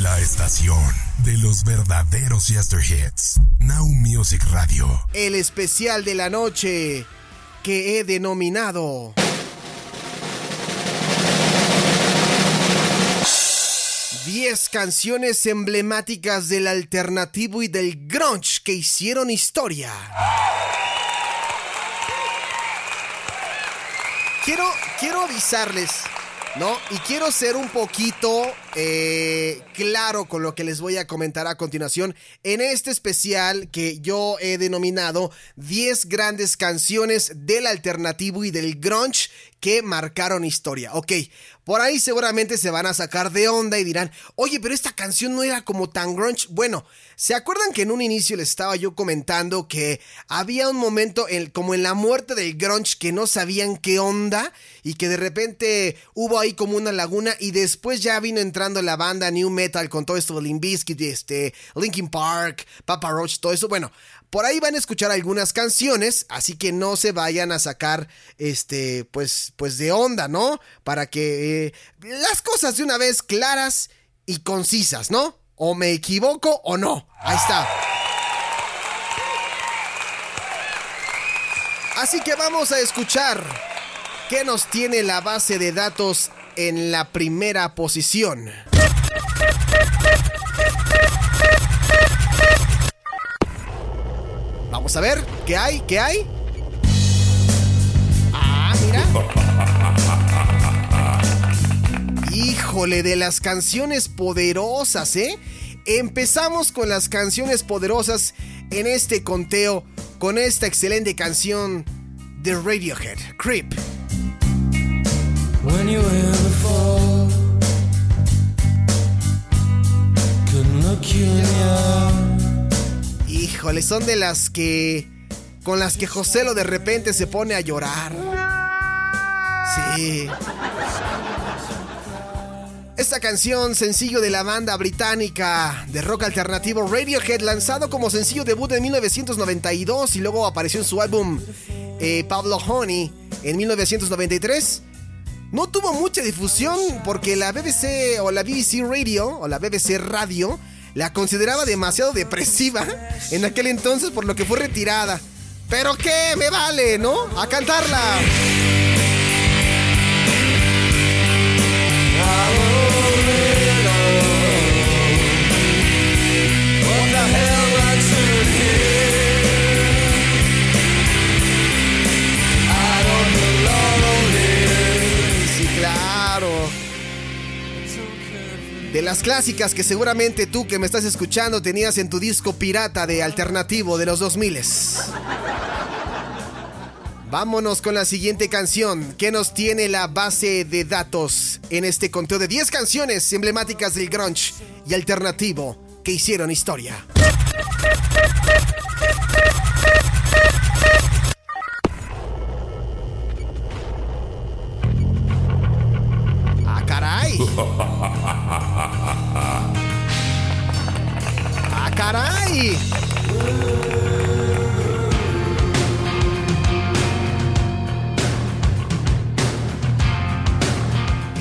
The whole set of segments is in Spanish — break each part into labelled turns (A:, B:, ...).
A: La estación de los verdaderos Yesterhits. Now Music Radio.
B: El especial de la noche que he denominado. Diez canciones emblemáticas del alternativo y del grunge que hicieron historia. Quiero, quiero avisarles ¿no? Y quiero ser un poquito eh, claro con lo que les voy a comentar a continuación en este especial que yo he denominado 10 grandes canciones del alternativo y del grunge que marcaron historia. Ok, por ahí seguramente se van a sacar de onda y dirán, oye, pero esta canción no era como tan grunge. Bueno, ¿se acuerdan que en un inicio les estaba yo comentando que había un momento en, como en la muerte del grunge que no sabían qué onda y que de repente hubo ahí como una laguna y después ya vino entrando la banda New Metal con todo esto de Limp Bizkit, este, Linkin Park, Papa Roach, todo eso? Bueno, por ahí van a escuchar algunas canciones, así que no se vayan a sacar, este, pues, pues de onda, ¿no? Para que eh, las cosas de una vez claras y concisas, ¿no? O me equivoco o no. Ahí está. Así que vamos a escuchar qué nos tiene la base de datos en la primera posición. Vamos a ver, ¿qué hay? ¿Qué hay? Ah, mira. Híjole, de las canciones poderosas, ¿eh? Empezamos con las canciones poderosas en este conteo con esta excelente canción de Radiohead, Creep. Híjole, son de las que. con las que José lo de repente se pone a llorar. Sí. Esta canción, sencillo de la banda británica de rock alternativo Radiohead, lanzado como sencillo debut en 1992 y luego apareció en su álbum eh, Pablo Honey en 1993. No tuvo mucha difusión porque la BBC o la BBC Radio o la BBC Radio la consideraba demasiado depresiva en aquel entonces por lo que fue retirada. Pero qué, me vale, ¿no? A cantarla. Clásicas que seguramente tú que me estás escuchando tenías en tu disco pirata de alternativo de los 2000. Vámonos con la siguiente canción que nos tiene la base de datos en este conteo de 10 canciones emblemáticas del grunge y alternativo que hicieron historia. ¡Ah, caray!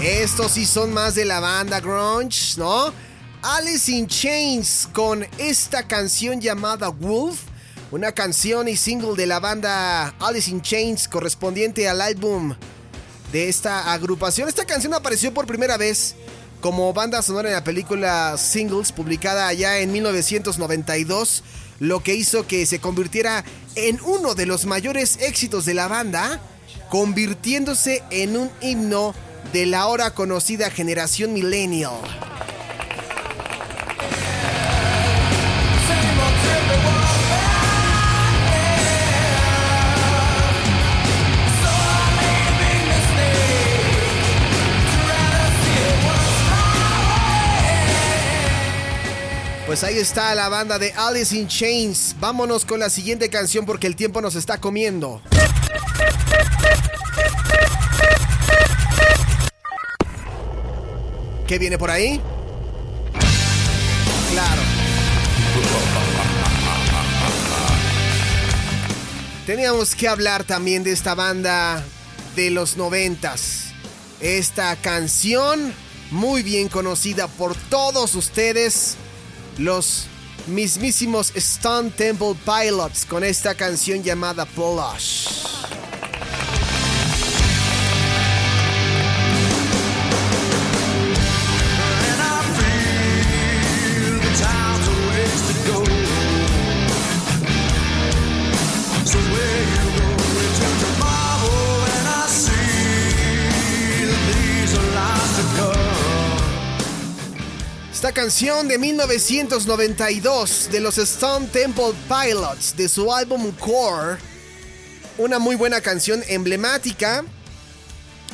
B: Estos sí son más de la banda grunge, ¿no? Alice in Chains con esta canción llamada Wolf, una canción y single de la banda Alice in Chains correspondiente al álbum de esta agrupación. Esta canción apareció por primera vez como banda sonora en la película Singles publicada allá en 1992, lo que hizo que se convirtiera en uno de los mayores éxitos de la banda, convirtiéndose en un himno de la ahora conocida generación millennial. Pues ahí está la banda de Alice in Chains. Vámonos con la siguiente canción porque el tiempo nos está comiendo. ¿Qué viene por ahí? Claro. Teníamos que hablar también de esta banda de los noventas. Esta canción muy bien conocida por todos ustedes, los mismísimos Stone Temple Pilots, con esta canción llamada Plush. Esta canción de 1992 de los Stone Temple Pilots de su álbum Core, una muy buena canción emblemática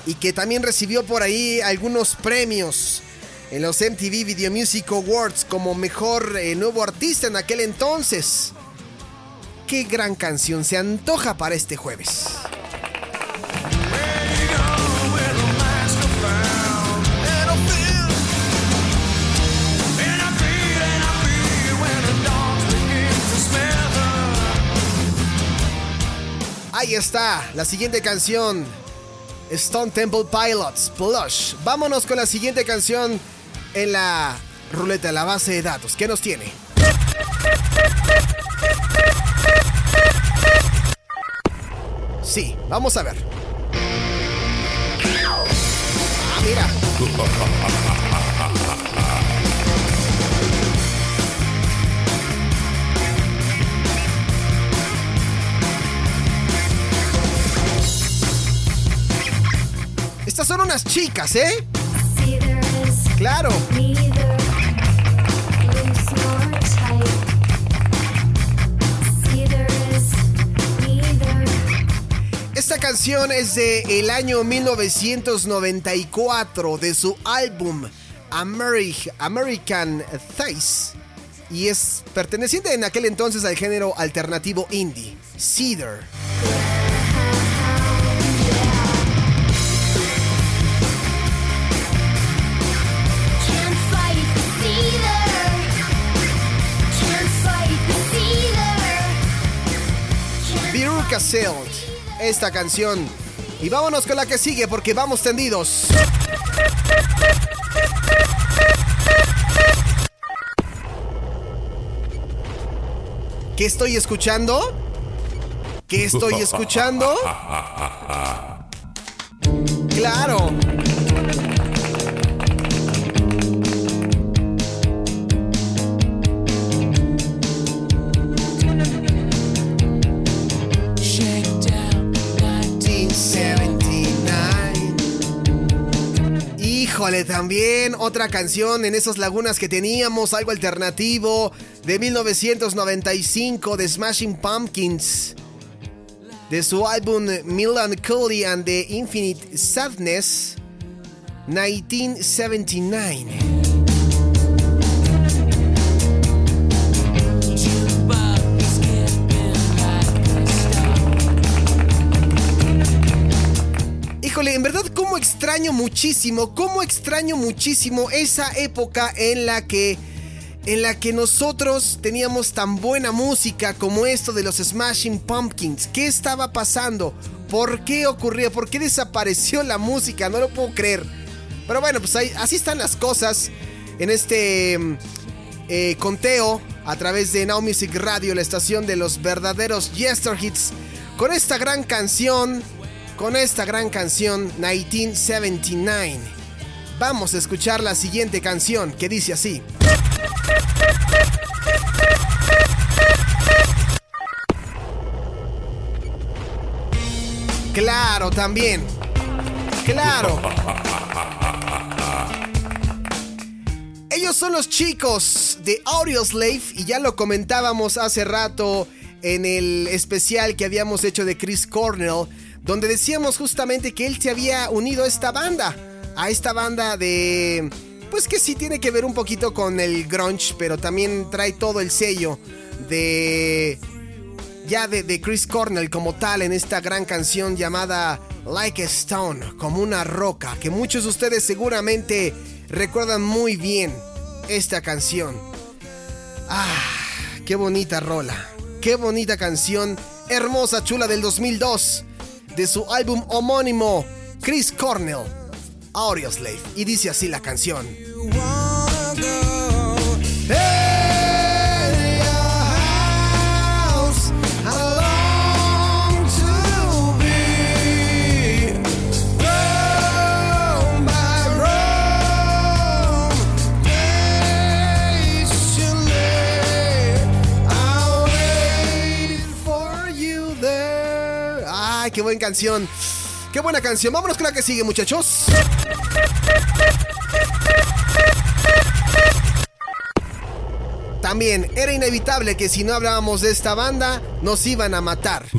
B: y que también recibió por ahí algunos premios en los MTV Video Music Awards como mejor eh, nuevo artista en aquel entonces. Qué gran canción se antoja para este jueves. Ahí está, la siguiente canción. Stone Temple Pilots, Plush. Vámonos con la siguiente canción en la ruleta la base de datos. ¿Qué nos tiene? Sí, vamos a ver. Ah, mira. Chicas, ¿eh? Claro. Esta canción es de el año 1994 de su álbum American Face y es perteneciente en aquel entonces al género alternativo indie, Cedar. Esta canción. Y vámonos con la que sigue porque vamos tendidos. ¿Qué estoy escuchando? ¿Qué estoy escuchando? Claro. También otra canción en esas lagunas que teníamos, algo alternativo, de 1995 de Smashing Pumpkins, de su álbum Melancholy and the Infinite Sadness, 1979. en verdad extraño muchísimo, cómo extraño muchísimo esa época en la que en la que nosotros teníamos tan buena música como esto de los Smashing Pumpkins. ¿Qué estaba pasando? ¿Por qué ocurrió? ¿Por qué desapareció la música? No lo puedo creer. Pero bueno, pues así están las cosas en este eh, conteo a través de Now Music Radio, la estación de los verdaderos Yester Hits, con esta gran canción con esta gran canción 1979. Vamos a escuchar la siguiente canción que dice así. Claro, también. Claro. Ellos son los chicos de Audioslave y ya lo comentábamos hace rato en el especial que habíamos hecho de Chris Cornell donde decíamos justamente que él se había unido a esta banda, a esta banda de pues que sí tiene que ver un poquito con el grunge, pero también trae todo el sello de ya de, Chris Cornell como tal en esta gran canción llamada Like a Stone, como una roca, que muchos de ustedes seguramente recuerdan muy bien esta canción. Ah, qué bonita rola, qué bonita canción, hermosa chula del 2002, de su álbum homónimo, Chris Cornell, Audioslave, y dice así la canción. Qué buena canción. Qué buena canción. Vámonos con la que sigue, muchachos. También era inevitable que si no hablábamos de esta banda, nos iban a matar.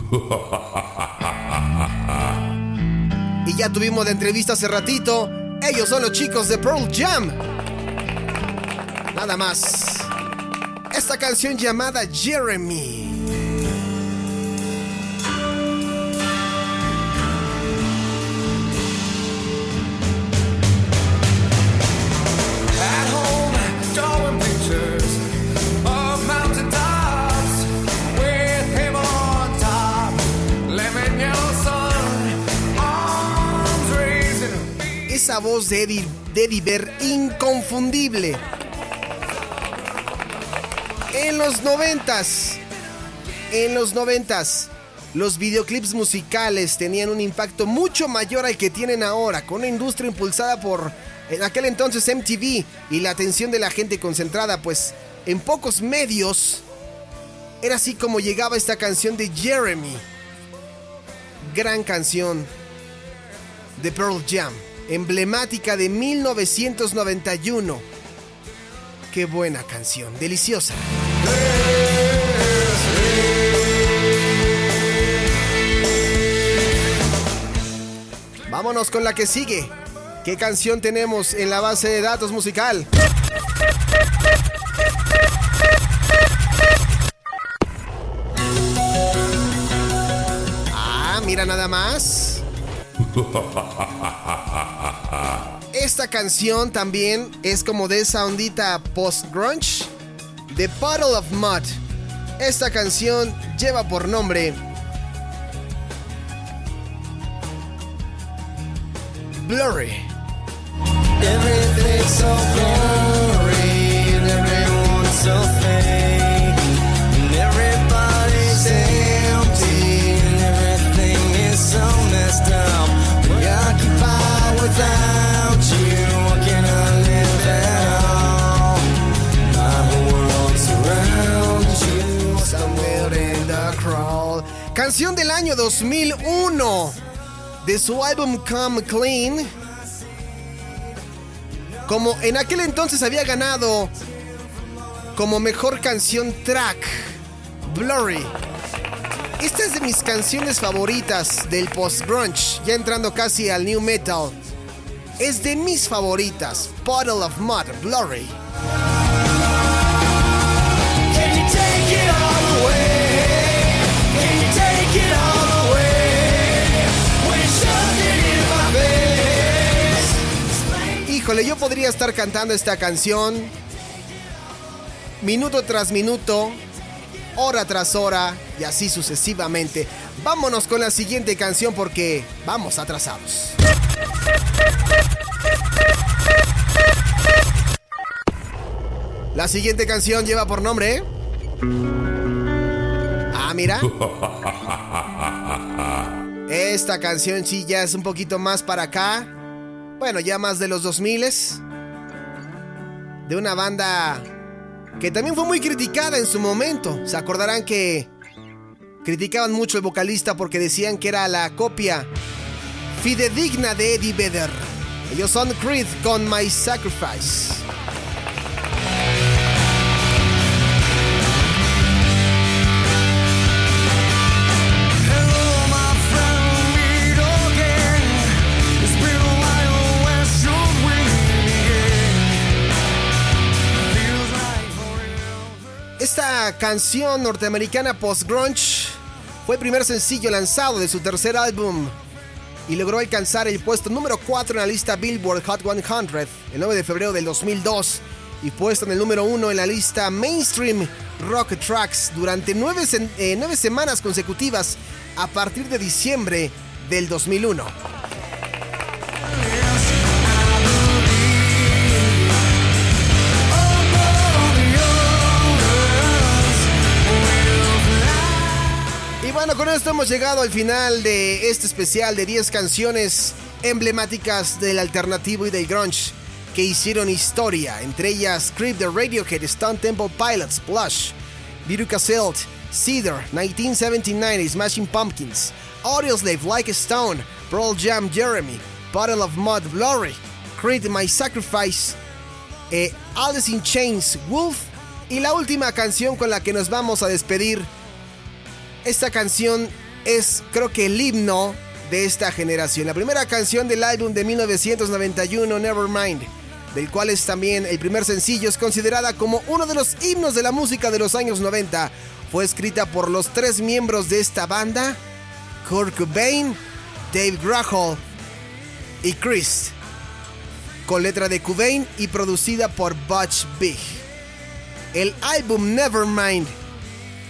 B: Y ya tuvimos la entrevista hace ratito. Ellos son los chicos de Pearl Jam. Nada más. Esta canción llamada Jeremy. Voz de Eddie, de inconfundible. En los noventas, en los noventas, los videoclips musicales tenían un impacto mucho mayor al que tienen ahora, con una industria impulsada por en aquel entonces MTV y la atención de la gente concentrada, pues en pocos medios era así como llegaba esta canción de Jeremy. Gran canción de Pearl Jam emblemática de 1991. Qué buena canción, deliciosa. Vámonos con la que sigue. ¿Qué canción tenemos en la base de datos musical? Ah, mira nada más. Esta canción también es como de esa ondita post-grunge. The Puddle of Mud. Esta canción lleva por nombre Blurry. Canción del año 2001 de su álbum Come Clean. Como en aquel entonces había ganado como mejor canción track, Blurry. Esta es de mis canciones favoritas del post-grunge, ya entrando casi al new metal. Es de mis favoritas, Puddle of Mud, Blurry. Híjole, yo podría estar cantando esta canción minuto tras minuto, hora tras hora y así sucesivamente. Vámonos con la siguiente canción porque vamos atrasados. La siguiente canción lleva por nombre... Ah, mira. Esta canción sí ya es un poquito más para acá. Bueno, ya más de los 2000 De una banda que también fue muy criticada en su momento. Se acordarán que criticaban mucho el vocalista porque decían que era la copia fidedigna de Eddie Vedder. Ellos son Creed con My Sacrifice. Esta canción norteamericana post-grunge fue el primer sencillo lanzado de su tercer álbum y logró alcanzar el puesto número 4 en la lista Billboard Hot 100 el 9 de febrero del 2002 y puesto en el número 1 en la lista Mainstream Rock Tracks durante nueve, eh, semanas consecutivas a partir de diciembre del 2001. Bueno, con esto hemos llegado al final de este especial de 10 canciones emblemáticas del alternativo y del grunge que hicieron historia, entre ellas Creep the Radiohead, Stone Temple Pilots, Blush, Viruca Silt, Cedar, 1979, Smashing Pumpkins, Audioslave, Like a Stone, Pearl Jam, Jeremy, Bottle of Mud, Glory, Creed My Sacrifice, eh, Alice in Chains, Wolf y la última canción con la que nos vamos a despedir. Esta canción es creo que el himno de esta generación. La primera canción del álbum de 1991, Nevermind, del cual es también el primer sencillo, es considerada como uno de los himnos de la música de los años 90. Fue escrita por los tres miembros de esta banda, Kurt Cobain, Dave Grohl y Chris, con letra de Cobain y producida por Butch Big. El álbum Nevermind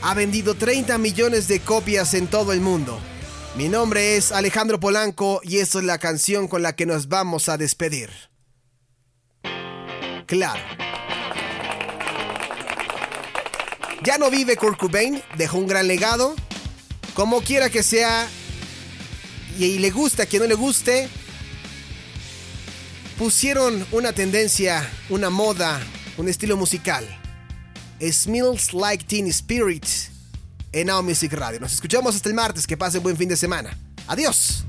B: ha vendido 30 millones de copias en todo el mundo. Mi nombre es Alejandro Polanco y esta es la canción con la que nos vamos a despedir. Claro. Ya no vive Kurt Cobain, dejó un gran legado. Como quiera que sea, y le gusta a quien no le guste, pusieron una tendencia, una moda, un estilo musical. Smells Like Teen Spirit en Now Music Radio. Nos escuchamos hasta el martes. Que pasen buen fin de semana. Adiós.